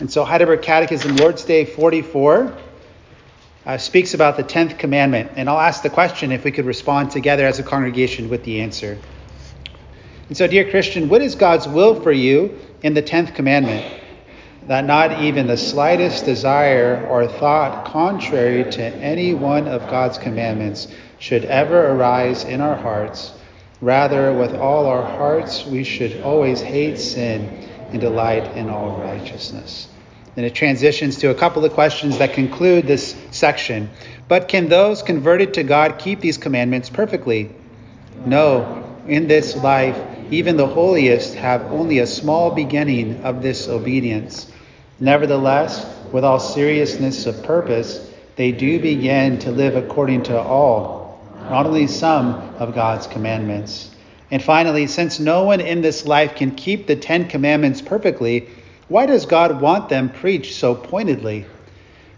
And so Heidelberg Catechism, Lord's Day 44, uh, speaks about the 10th commandment. And I'll ask the question if we could respond together as a congregation with the answer. And so, dear Christian, what is God's will for you in the 10th commandment? That not even the slightest desire or thought contrary to any one of God's commandments should ever arise in our hearts. Rather, with all our hearts, we should always hate sin and delight in all righteousness. Then it transitions to a couple of questions that conclude this section. But can those converted to God keep these commandments perfectly? No. In this life, even the holiest have only a small beginning of this obedience. Nevertheless, with all seriousness of purpose, they do begin to live according to all, not only some of God's commandments. And finally, since no one in this life can keep the Ten Commandments perfectly, why does God want them preached so pointedly?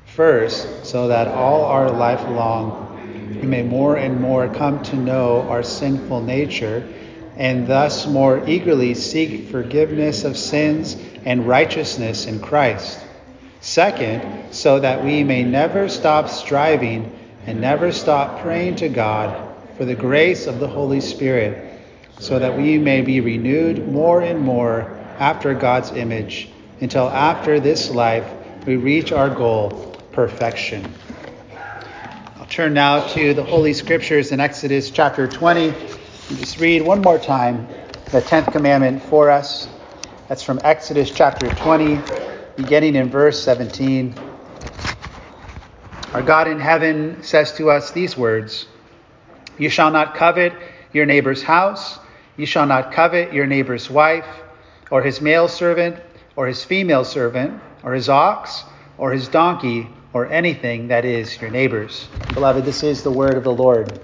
First, so that all our life long we may more and more come to know our sinful nature and thus more eagerly seek forgiveness of sins and righteousness in Christ. Second, so that we may never stop striving and never stop praying to God for the grace of the Holy Spirit so that we may be renewed more and more after God's image until after this life we reach our goal, perfection. I'll turn now to the Holy Scriptures in Exodus chapter 20 and just read one more time the 10th commandment for us. That's from Exodus chapter 20, beginning in verse 17. Our God in heaven says to us these words You shall not covet your neighbor's house. You shall not covet your neighbor's wife, or his male servant, or his female servant, or his ox, or his donkey, or anything that is your neighbor's. Beloved, this is the word of the Lord.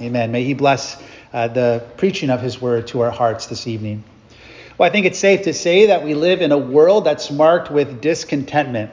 Amen. May he bless uh, the preaching of his word to our hearts this evening. Well, I think it's safe to say that we live in a world that's marked with discontentment.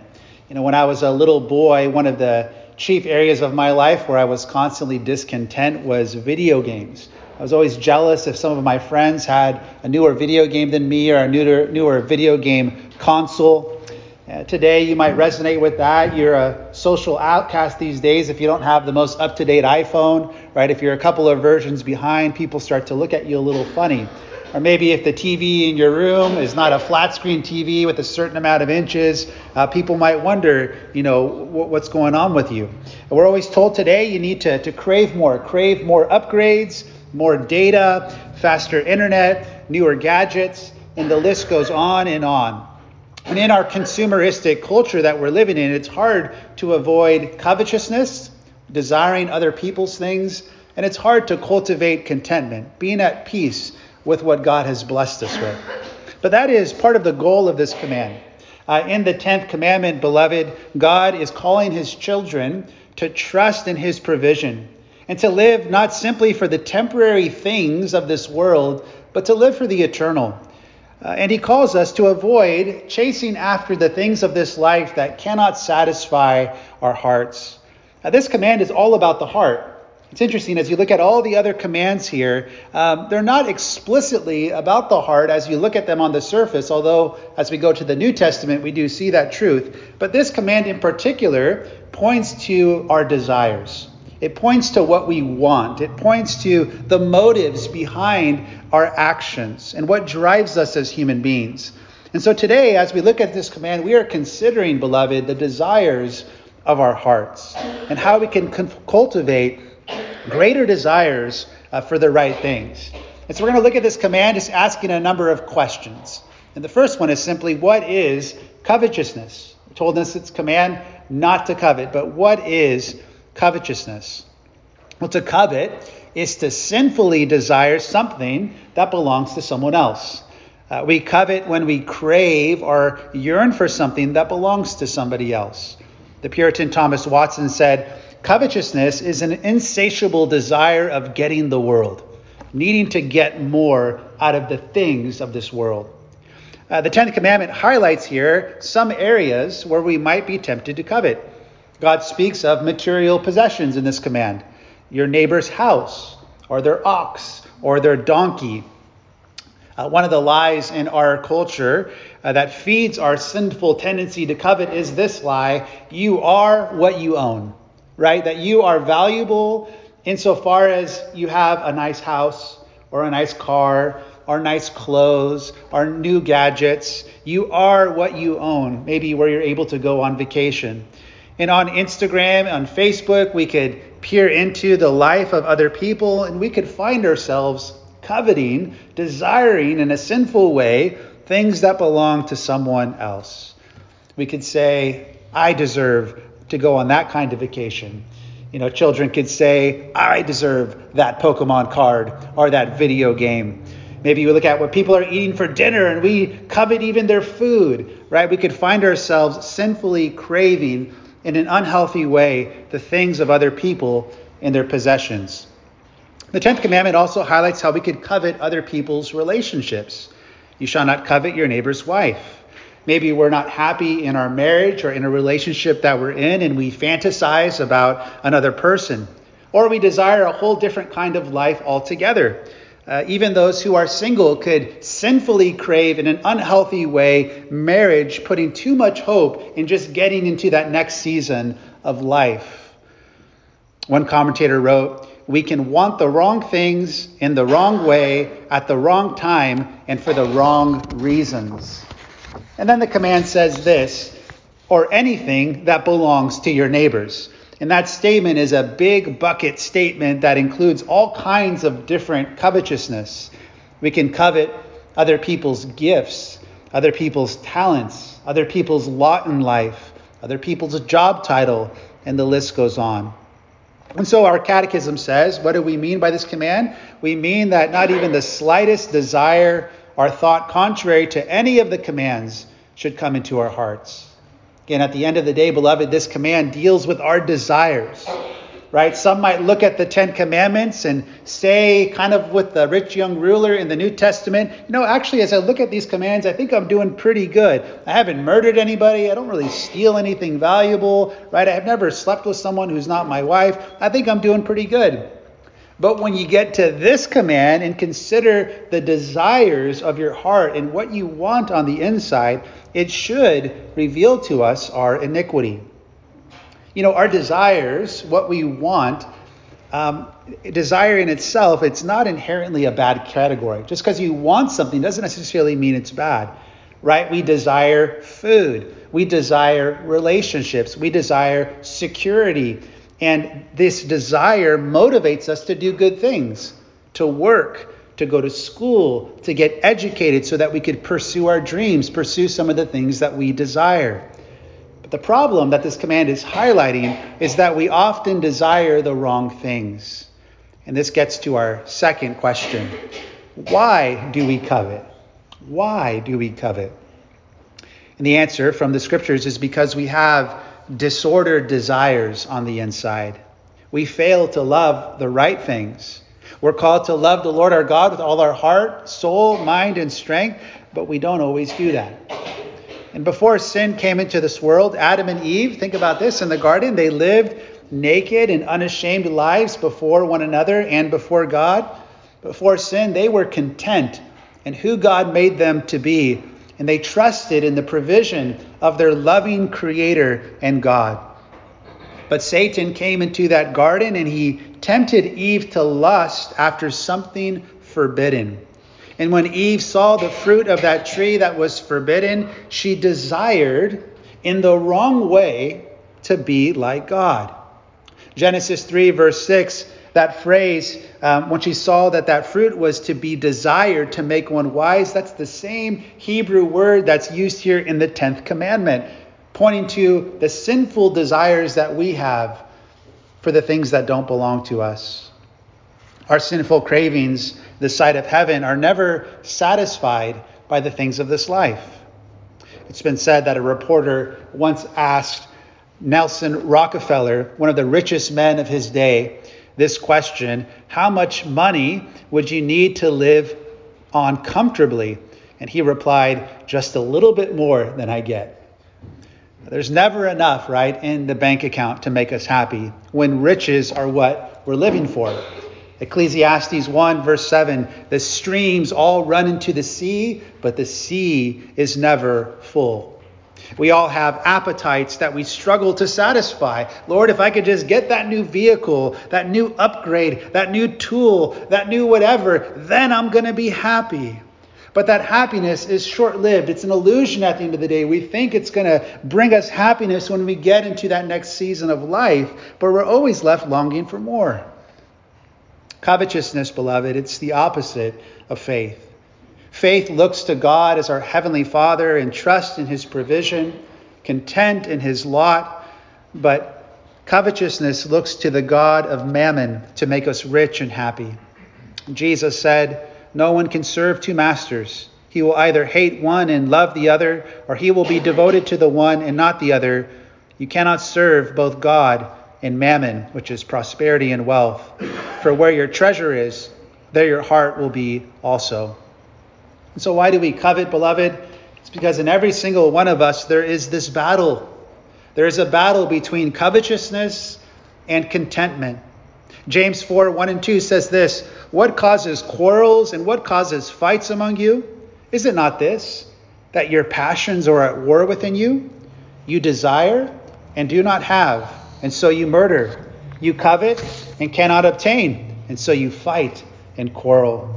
You know, when I was a little boy, one of the chief areas of my life where I was constantly discontent was video games. I was always jealous if some of my friends had a newer video game than me or a newer, newer video game console. Uh, today, you might resonate with that. You're a social outcast these days if you don't have the most up to date iPhone, right? If you're a couple of versions behind, people start to look at you a little funny. Or maybe if the TV in your room is not a flat screen TV with a certain amount of inches, uh, people might wonder, you know, what's going on with you. And we're always told today you need to, to crave more, crave more upgrades, more data, faster internet, newer gadgets, and the list goes on and on. And in our consumeristic culture that we're living in, it's hard to avoid covetousness, desiring other people's things, and it's hard to cultivate contentment, being at peace with what God has blessed us with. But that is part of the goal of this command. Uh, in the 10th commandment, beloved, God is calling his children to trust in his provision and to live not simply for the temporary things of this world, but to live for the eternal. Uh, and he calls us to avoid chasing after the things of this life that cannot satisfy our hearts. Now, this command is all about the heart. It's interesting as you look at all the other commands here, um, they're not explicitly about the heart as you look at them on the surface, although as we go to the New Testament, we do see that truth. But this command in particular points to our desires. It points to what we want. It points to the motives behind our actions and what drives us as human beings. And so today, as we look at this command, we are considering, beloved, the desires of our hearts and how we can cultivate greater desires uh, for the right things. And so we're going to look at this command just asking a number of questions. And the first one is simply, what is covetousness? We're told us it's command not to covet, but what is covetousness. Well, to covet is to sinfully desire something that belongs to someone else. Uh, we covet when we crave or yearn for something that belongs to somebody else. The Puritan Thomas Watson said, Covetousness is an insatiable desire of getting the world, needing to get more out of the things of this world. Uh, the Tenth Commandment highlights here some areas where we might be tempted to covet. God speaks of material possessions in this command your neighbor's house, or their ox, or their donkey. Uh, one of the lies in our culture uh, that feeds our sinful tendency to covet is this lie you are what you own, right? That you are valuable insofar as you have a nice house or a nice car or nice clothes or new gadgets. You are what you own, maybe where you're able to go on vacation. And on Instagram, on Facebook, we could peer into the life of other people and we could find ourselves coveting, desiring in a sinful way things that belong to someone else. We could say, I deserve to go on that kind of vacation. You know, children could say, I deserve that Pokemon card or that video game. Maybe we look at what people are eating for dinner and we covet even their food, right? We could find ourselves sinfully craving in an unhealthy way the things of other people and their possessions. The 10th commandment also highlights how we could covet other people's relationships. You shall not covet your neighbor's wife. Maybe we're not happy in our marriage or in a relationship that we're in and we fantasize about another person. Or we desire a whole different kind of life altogether. Uh, even those who are single could sinfully crave in an unhealthy way marriage, putting too much hope in just getting into that next season of life. One commentator wrote, We can want the wrong things in the wrong way at the wrong time and for the wrong reasons. And then the command says this, or anything that belongs to your neighbors. And that statement is a big bucket statement that includes all kinds of different covetousness. We can covet other people's gifts, other people's talents, other people's lot in life, other people's job title, and the list goes on. And so our catechism says, what do we mean by this command? We mean that not even the slightest desire or thought contrary to any of the commands should come into our hearts. Again, at the end of the day, beloved, this command deals with our desires, right? Some might look at the Ten Commandments and say, kind of with the rich young ruler in the New Testament, you know, actually, as I look at these commands, I think I'm doing pretty good. I haven't murdered anybody. I don't really steal anything valuable, right? I have never slept with someone who's not my wife. I think I'm doing pretty good. But when you get to this command and consider the desires of your heart and what you want on the inside, it should reveal to us our iniquity. You know, our desires, what we want, um, desire in itself, it's not inherently a bad category. Just because you want something doesn't necessarily mean it's bad, right? We desire food, we desire relationships, we desire security. And this desire motivates us to do good things, to work, to go to school, to get educated so that we could pursue our dreams, pursue some of the things that we desire. But the problem that this command is highlighting is that we often desire the wrong things. And this gets to our second question Why do we covet? Why do we covet? And the answer from the scriptures is because we have disordered desires on the inside. We fail to love the right things. We're called to love the Lord our God with all our heart, soul, mind, and strength, but we don't always do that. And before sin came into this world, Adam and Eve, think about this in the garden, they lived naked and unashamed lives before one another and before God. Before sin, they were content in who God made them to be, and they trusted in the provision of their loving Creator and God. But Satan came into that garden and he tempted Eve to lust after something forbidden. And when Eve saw the fruit of that tree that was forbidden, she desired in the wrong way to be like God. Genesis 3, verse 6, that phrase, um, when she saw that that fruit was to be desired to make one wise, that's the same Hebrew word that's used here in the 10th commandment pointing to the sinful desires that we have for the things that don't belong to us. Our sinful cravings, the sight of heaven, are never satisfied by the things of this life. It's been said that a reporter once asked Nelson Rockefeller, one of the richest men of his day, this question How much money would you need to live on comfortably? And he replied, Just a little bit more than I get. There's never enough, right, in the bank account to make us happy when riches are what we're living for. Ecclesiastes 1, verse 7 The streams all run into the sea, but the sea is never full. We all have appetites that we struggle to satisfy. Lord, if I could just get that new vehicle, that new upgrade, that new tool, that new whatever, then I'm going to be happy. But that happiness is short lived. It's an illusion at the end of the day. We think it's going to bring us happiness when we get into that next season of life, but we're always left longing for more. Covetousness, beloved, it's the opposite of faith. Faith looks to God as our Heavenly Father and trust in His provision, content in His lot, but covetousness looks to the God of mammon to make us rich and happy. Jesus said, No one can serve two masters. He will either hate one and love the other, or he will be devoted to the one and not the other. You cannot serve both God and mammon, which is prosperity and wealth. For where your treasure is, there your heart will be also. And so, why do we covet, beloved? It's because in every single one of us, there is this battle. There is a battle between covetousness and contentment. James 4 1 and 2 says this What causes quarrels and what causes fights among you? Is it not this, that your passions are at war within you? You desire and do not have, and so you murder. You covet and cannot obtain, and so you fight and quarrel.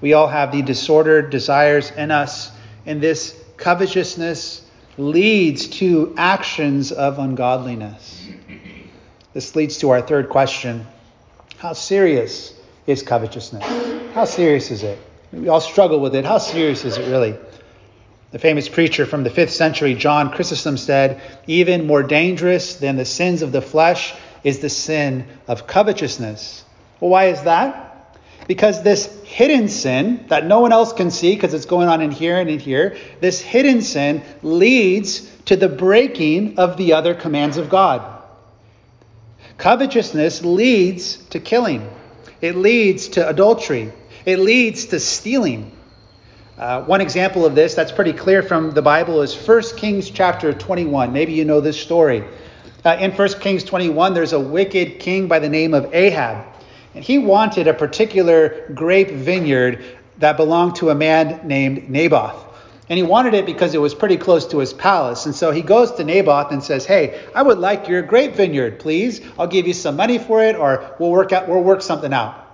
We all have the disordered desires in us, and this covetousness leads to actions of ungodliness. This leads to our third question How serious is covetousness? How serious is it? We all struggle with it. How serious is it really? The famous preacher from the 5th century, John Chrysostom, said, Even more dangerous than the sins of the flesh is the sin of covetousness. Well, why is that? Because this hidden sin that no one else can see because it's going on in here and in here, this hidden sin leads to the breaking of the other commands of God. Covetousness leads to killing, it leads to adultery, it leads to stealing. Uh, one example of this that's pretty clear from the Bible is 1 Kings chapter 21. Maybe you know this story. Uh, in 1 Kings 21, there's a wicked king by the name of Ahab. And he wanted a particular grape vineyard that belonged to a man named Naboth. And he wanted it because it was pretty close to his palace. And so he goes to Naboth and says, Hey, I would like your grape vineyard, please. I'll give you some money for it, or we'll work out we'll work something out.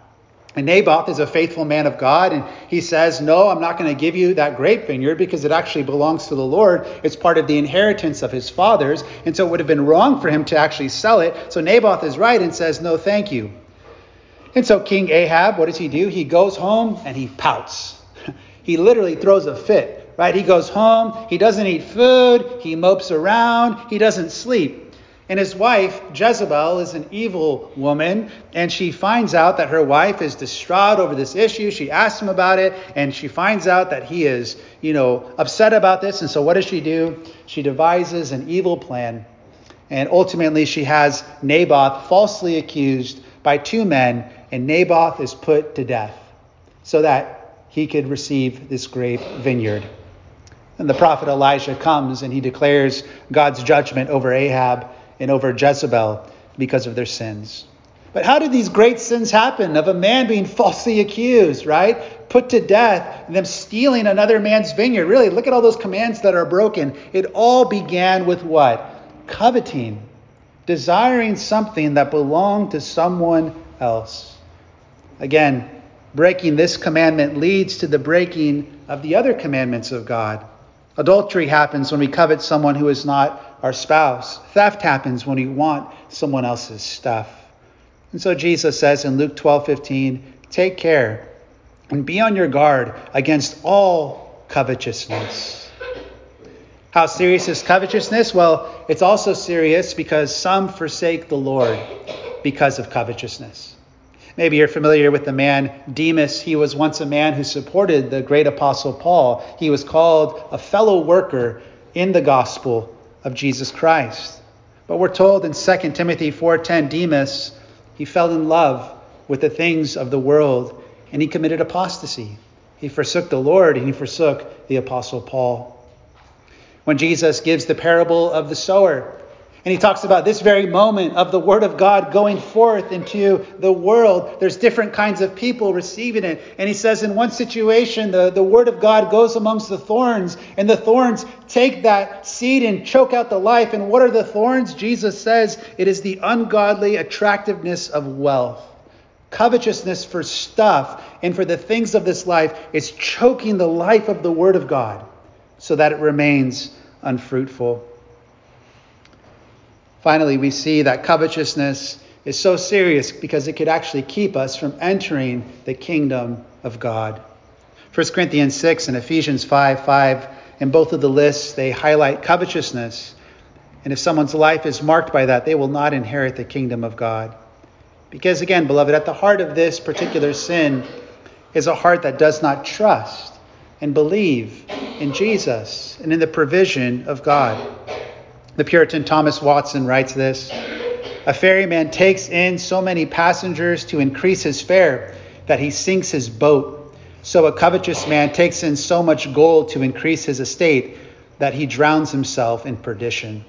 And Naboth is a faithful man of God, and he says, No, I'm not going to give you that grape vineyard because it actually belongs to the Lord. It's part of the inheritance of his fathers, and so it would have been wrong for him to actually sell it. So Naboth is right and says, No, thank you. And so King Ahab, what does he do? He goes home and he pouts. he literally throws a fit, right? He goes home, he doesn't eat food, he mopes around, he doesn't sleep. And his wife, Jezebel, is an evil woman, and she finds out that her wife is distraught over this issue. She asks him about it, and she finds out that he is, you know, upset about this. And so what does she do? She devises an evil plan. And ultimately, she has Naboth falsely accused by two men and Naboth is put to death so that he could receive this grape vineyard. And the prophet Elijah comes and he declares God's judgment over Ahab and over Jezebel because of their sins. But how did these great sins happen of a man being falsely accused, right? Put to death, and them stealing another man's vineyard? Really, look at all those commands that are broken. It all began with what? Coveting, desiring something that belonged to someone else. Again, breaking this commandment leads to the breaking of the other commandments of God. Adultery happens when we covet someone who is not our spouse. Theft happens when we want someone else's stuff. And so Jesus says in Luke 12:15, "Take care and be on your guard against all covetousness." How serious is covetousness? Well, it's also serious because some forsake the Lord because of covetousness. Maybe you're familiar with the man Demas. He was once a man who supported the great apostle Paul. He was called a fellow worker in the gospel of Jesus Christ. But we're told in 2 Timothy 4:10 Demas, he fell in love with the things of the world and he committed apostasy. He forsook the Lord and he forsook the apostle Paul. When Jesus gives the parable of the sower, And he talks about this very moment of the Word of God going forth into the world. There's different kinds of people receiving it. And he says, in one situation, the, the Word of God goes amongst the thorns, and the thorns take that seed and choke out the life. And what are the thorns? Jesus says it is the ungodly attractiveness of wealth. Covetousness for stuff and for the things of this life is choking the life of the Word of God so that it remains unfruitful. Finally, we see that covetousness is so serious because it could actually keep us from entering the kingdom of God. 1 Corinthians 6 and Ephesians 5 5, in both of the lists, they highlight covetousness. And if someone's life is marked by that, they will not inherit the kingdom of God. Because again, beloved, at the heart of this particular sin is a heart that does not trust and believe in Jesus and in the provision of God. The Puritan Thomas Watson writes this A ferryman takes in so many passengers to increase his fare that he sinks his boat. So a covetous man takes in so much gold to increase his estate that he drowns himself in perdition.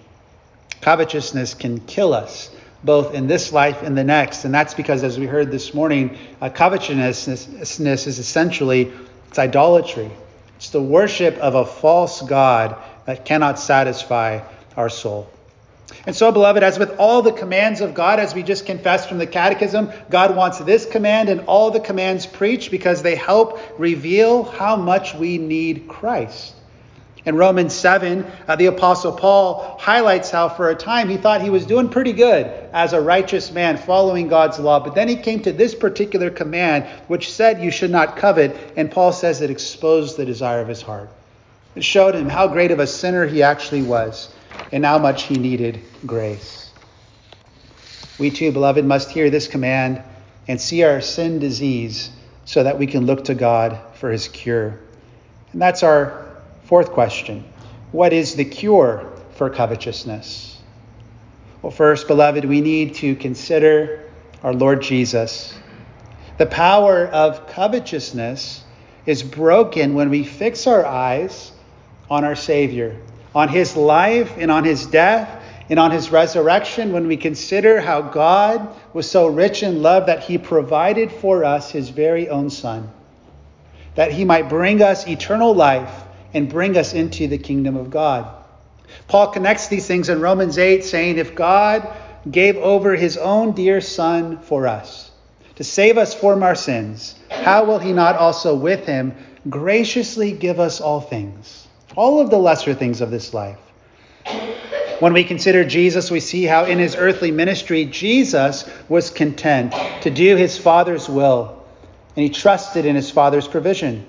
Covetousness can kill us, both in this life and the next. And that's because, as we heard this morning, uh, covetousness is essentially it's idolatry. It's the worship of a false God that cannot satisfy our soul. And so, beloved, as with all the commands of God, as we just confessed from the Catechism, God wants this command and all the commands preached because they help reveal how much we need Christ. In Romans 7, uh, the Apostle Paul highlights how for a time he thought he was doing pretty good as a righteous man following God's law. But then he came to this particular command, which said you should not covet. And Paul says it exposed the desire of his heart. It showed him how great of a sinner he actually was and how much he needed grace. We too, beloved, must hear this command and see our sin disease so that we can look to God for his cure. And that's our fourth question What is the cure for covetousness? Well, first, beloved, we need to consider our Lord Jesus. The power of covetousness is broken when we fix our eyes on our Savior on his life and on his death and on his resurrection, when we consider how God was so rich in love that he provided for us his very own Son, that he might bring us eternal life and bring us into the kingdom of God. Paul connects these things in Romans 8, saying, If God gave over his own dear Son for us, to save us from our sins, how will he not also with him graciously give us all things? All of the lesser things of this life. When we consider Jesus, we see how in his earthly ministry, Jesus was content to do his Father's will, and he trusted in his Father's provision.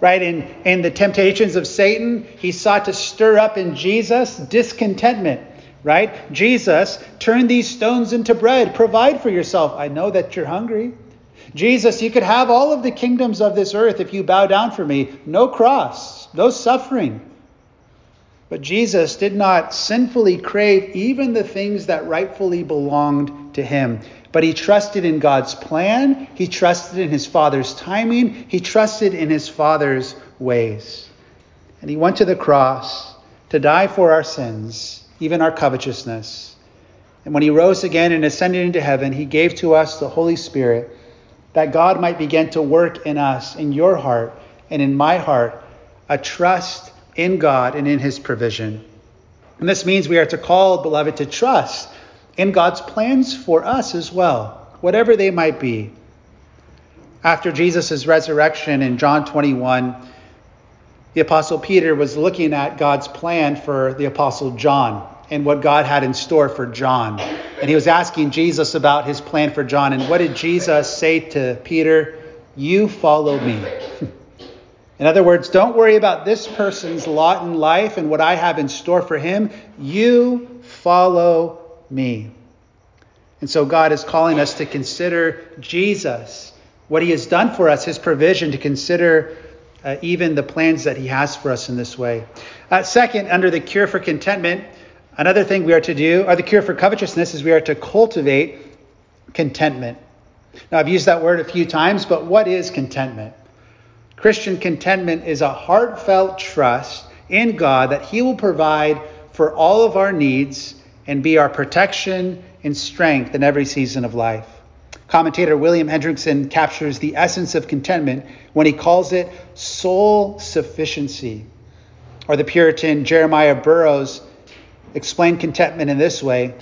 Right? In, in the temptations of Satan, he sought to stir up in Jesus discontentment. Right? Jesus, turn these stones into bread. Provide for yourself. I know that you're hungry. Jesus, you could have all of the kingdoms of this earth if you bow down for me. No cross no suffering. But Jesus did not sinfully crave even the things that rightfully belonged to him. But he trusted in God's plan. He trusted in his Father's timing. He trusted in his Father's ways. And he went to the cross to die for our sins, even our covetousness. And when he rose again and ascended into heaven, he gave to us the Holy Spirit that God might begin to work in us, in your heart, and in my heart a trust in God and in his provision. And this means we are to call, beloved, to trust in God's plans for us as well, whatever they might be. After Jesus' resurrection in John 21, the Apostle Peter was looking at God's plan for the Apostle John and what God had in store for John. And he was asking Jesus about his plan for John. And what did Jesus say to Peter? You follow me. In other words, don't worry about this person's lot in life and what I have in store for him. You follow me. And so God is calling us to consider Jesus, what he has done for us, his provision, to consider uh, even the plans that he has for us in this way. Uh, second, under the cure for contentment, another thing we are to do, or the cure for covetousness, is we are to cultivate contentment. Now, I've used that word a few times, but what is contentment? Christian contentment is a heartfelt trust in God that He will provide for all of our needs and be our protection and strength in every season of life. Commentator William Hendriksen captures the essence of contentment when he calls it soul sufficiency. Or the Puritan Jeremiah Burroughs explained contentment in this way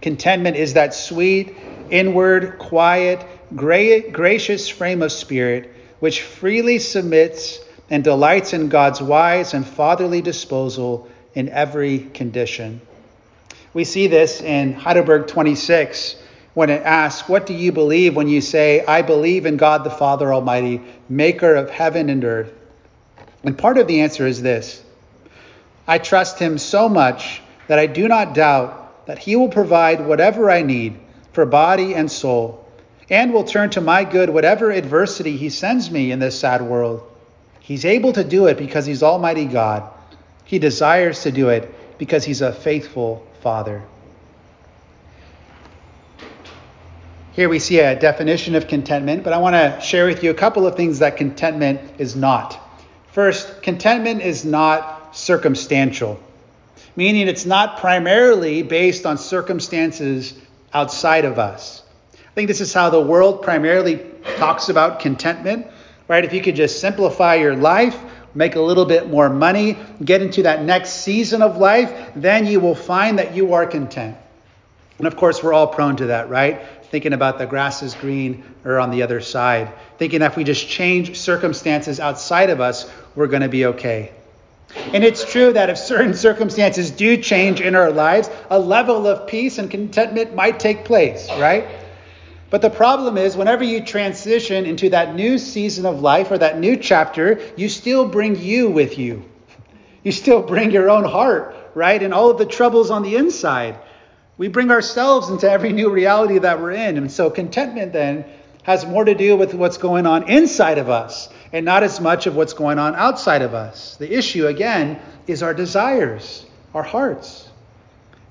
Contentment is that sweet, inward, quiet, gracious frame of spirit which freely submits and delights in God's wise and fatherly disposal in every condition. We see this in Heidelberg 26 when it asks, What do you believe when you say, I believe in God the Father Almighty, maker of heaven and earth? And part of the answer is this I trust him so much that I do not doubt that he will provide whatever I need for body and soul, and will turn to my good whatever adversity he sends me in this sad world. He's able to do it because he's Almighty God. He desires to do it because he's a faithful Father. Here we see a definition of contentment, but I want to share with you a couple of things that contentment is not. First, contentment is not circumstantial, meaning it's not primarily based on circumstances outside of us. I think this is how the world primarily talks about contentment, right? If you could just simplify your life, make a little bit more money, get into that next season of life, then you will find that you are content. And of course, we're all prone to that, right? Thinking about the grass is green or on the other side. Thinking if we just change circumstances outside of us, we're going to be okay. And it's true that if certain circumstances do change in our lives, a level of peace and contentment might take place, right? But the problem is, whenever you transition into that new season of life or that new chapter, you still bring you with you. You still bring your own heart, right? And all of the troubles on the inside. We bring ourselves into every new reality that we're in. And so contentment then has more to do with what's going on inside of us and not as much of what's going on outside of us. The issue, again, is our desires, our hearts.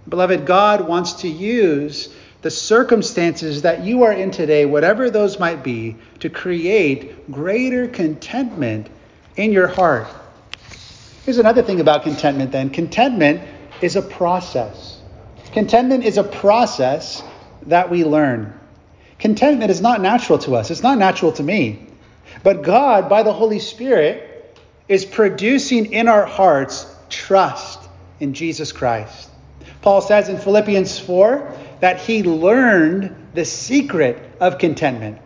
Beloved, God wants to use the circumstances that you are in today, whatever those might be, to create greater contentment in your heart. Here's another thing about contentment then contentment is a process. Contentment is a process that we learn. Contentment is not natural to us, it's not natural to me. But God, by the Holy Spirit, is producing in our hearts trust in Jesus Christ. Paul says in Philippians 4 that he learned the secret of contentment.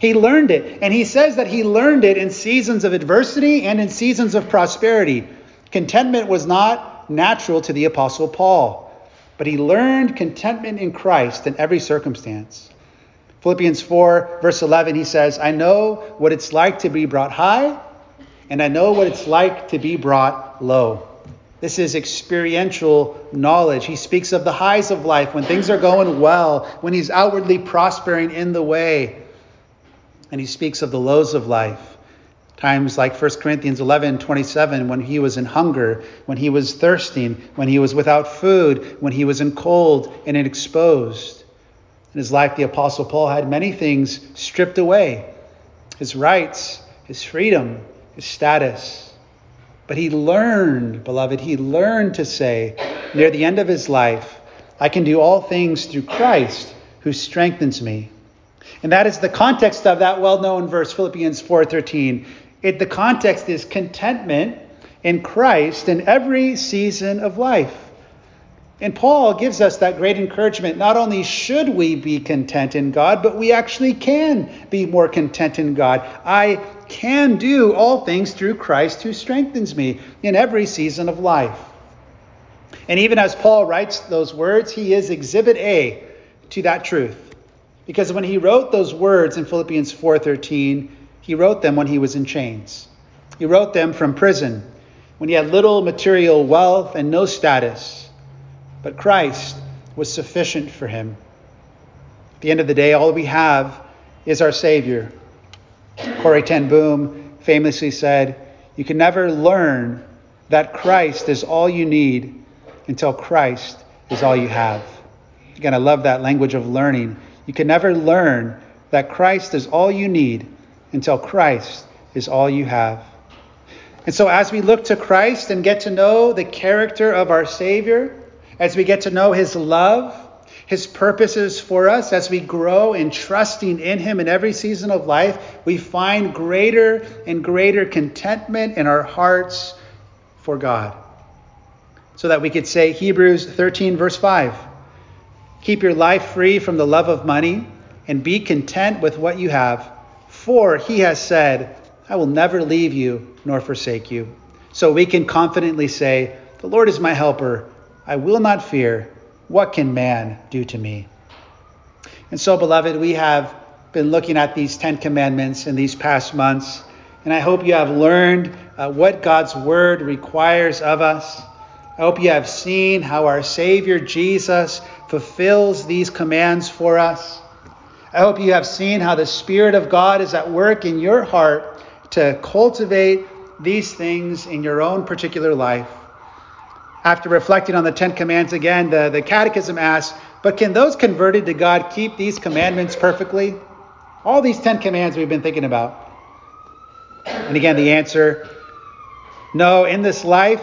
He learned it, and he says that he learned it in seasons of adversity and in seasons of prosperity. Contentment was not natural to the Apostle Paul but he learned contentment in Christ in every circumstance. Philippians 4, verse 11, he says, I know what it's like to be brought high, and I know what it's like to be brought low. This is experiential knowledge. He speaks of the highs of life when things are going well, when he's outwardly prospering in the way. And he speaks of the lows of life Times like 1 Corinthians 11 27, when he was in hunger, when he was thirsting, when he was without food, when he was in cold and exposed. In his life, the Apostle Paul had many things stripped away his rights, his freedom, his status. But he learned, beloved, he learned to say near the end of his life, I can do all things through Christ who strengthens me. And that is the context of that well-known verse, Philippians 4:13. It, the context is contentment in Christ in every season of life. And Paul gives us that great encouragement. Not only should we be content in God, but we actually can be more content in God. I can do all things through Christ who strengthens me in every season of life. And even as Paul writes those words, he is exhibit A to that truth. Because when he wrote those words in Philippians 4:13, he wrote them when he was in chains. He wrote them from prison, when he had little material wealth and no status. But Christ was sufficient for him. At the end of the day, all we have is our Savior. Corrie ten Boom famously said, You can never learn that Christ is all you need until Christ is all you have. Again, I love that language of learning. You can never learn that Christ is all you need until Christ is all you have. And so, as we look to Christ and get to know the character of our Savior, as we get to know his love, his purposes for us, as we grow in trusting in him in every season of life, we find greater and greater contentment in our hearts for God. So that we could say, Hebrews 13, verse 5 Keep your life free from the love of money and be content with what you have. For he has said, I will never leave you nor forsake you. So we can confidently say, The Lord is my helper. I will not fear. What can man do to me? And so, beloved, we have been looking at these Ten Commandments in these past months, and I hope you have learned uh, what God's Word requires of us. I hope you have seen how our Savior Jesus fulfills these commands for us. I hope you have seen how the Spirit of God is at work in your heart to cultivate these things in your own particular life. After reflecting on the Ten Commands again, the, the Catechism asks, But can those converted to God keep these commandments perfectly? All these Ten Commands we've been thinking about. And again, the answer no, in this life,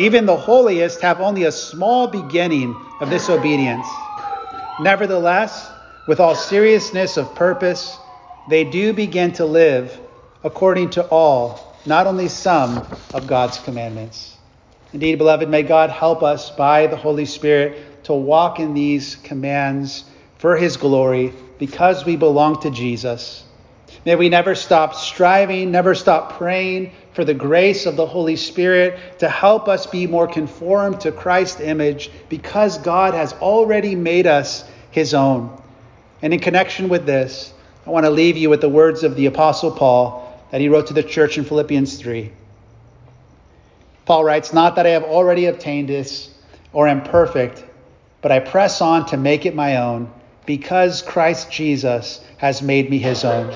even the holiest have only a small beginning of this obedience. Nevertheless, with all seriousness of purpose, they do begin to live according to all, not only some, of God's commandments. Indeed, beloved, may God help us by the Holy Spirit to walk in these commands for his glory because we belong to Jesus. May we never stop striving, never stop praying for the grace of the Holy Spirit to help us be more conformed to Christ's image because God has already made us his own. And in connection with this, I want to leave you with the words of the Apostle Paul that he wrote to the church in Philippians 3. Paul writes, Not that I have already obtained this or am perfect, but I press on to make it my own because Christ Jesus has made me his own.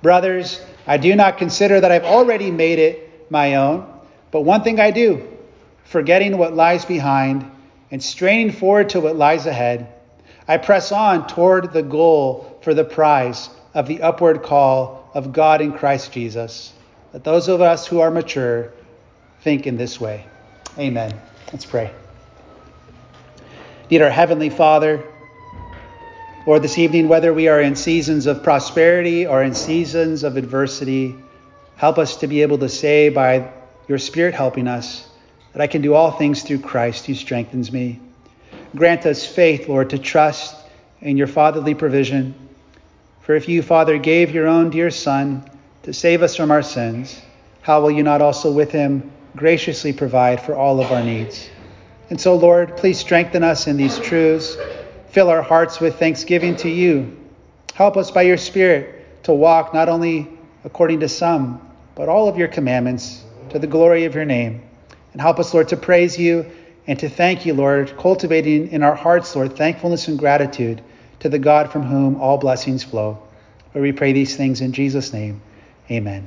Brothers, I do not consider that I've already made it my own, but one thing I do, forgetting what lies behind and straining forward to what lies ahead, I press on toward the goal for the prize of the upward call of God in Christ Jesus. Let those of us who are mature think in this way. Amen. Let's pray. Dear our Heavenly Father, Lord, this evening, whether we are in seasons of prosperity or in seasons of adversity, help us to be able to say by your Spirit helping us that I can do all things through Christ who strengthens me. Grant us faith, Lord, to trust in your fatherly provision for if you, Father, gave your own dear Son to save us from our sins, how will you not also with him graciously provide for all of our needs? And so, Lord, please strengthen us in these truths. Fill our hearts with thanksgiving to you. Help us by your Spirit to walk not only according to some, but all of your commandments to the glory of your name. And help us, Lord, to praise you and to thank you, Lord, cultivating in our hearts, Lord, thankfulness and gratitude to the God from whom all blessings flow. For we pray these things in Jesus' name. Amen.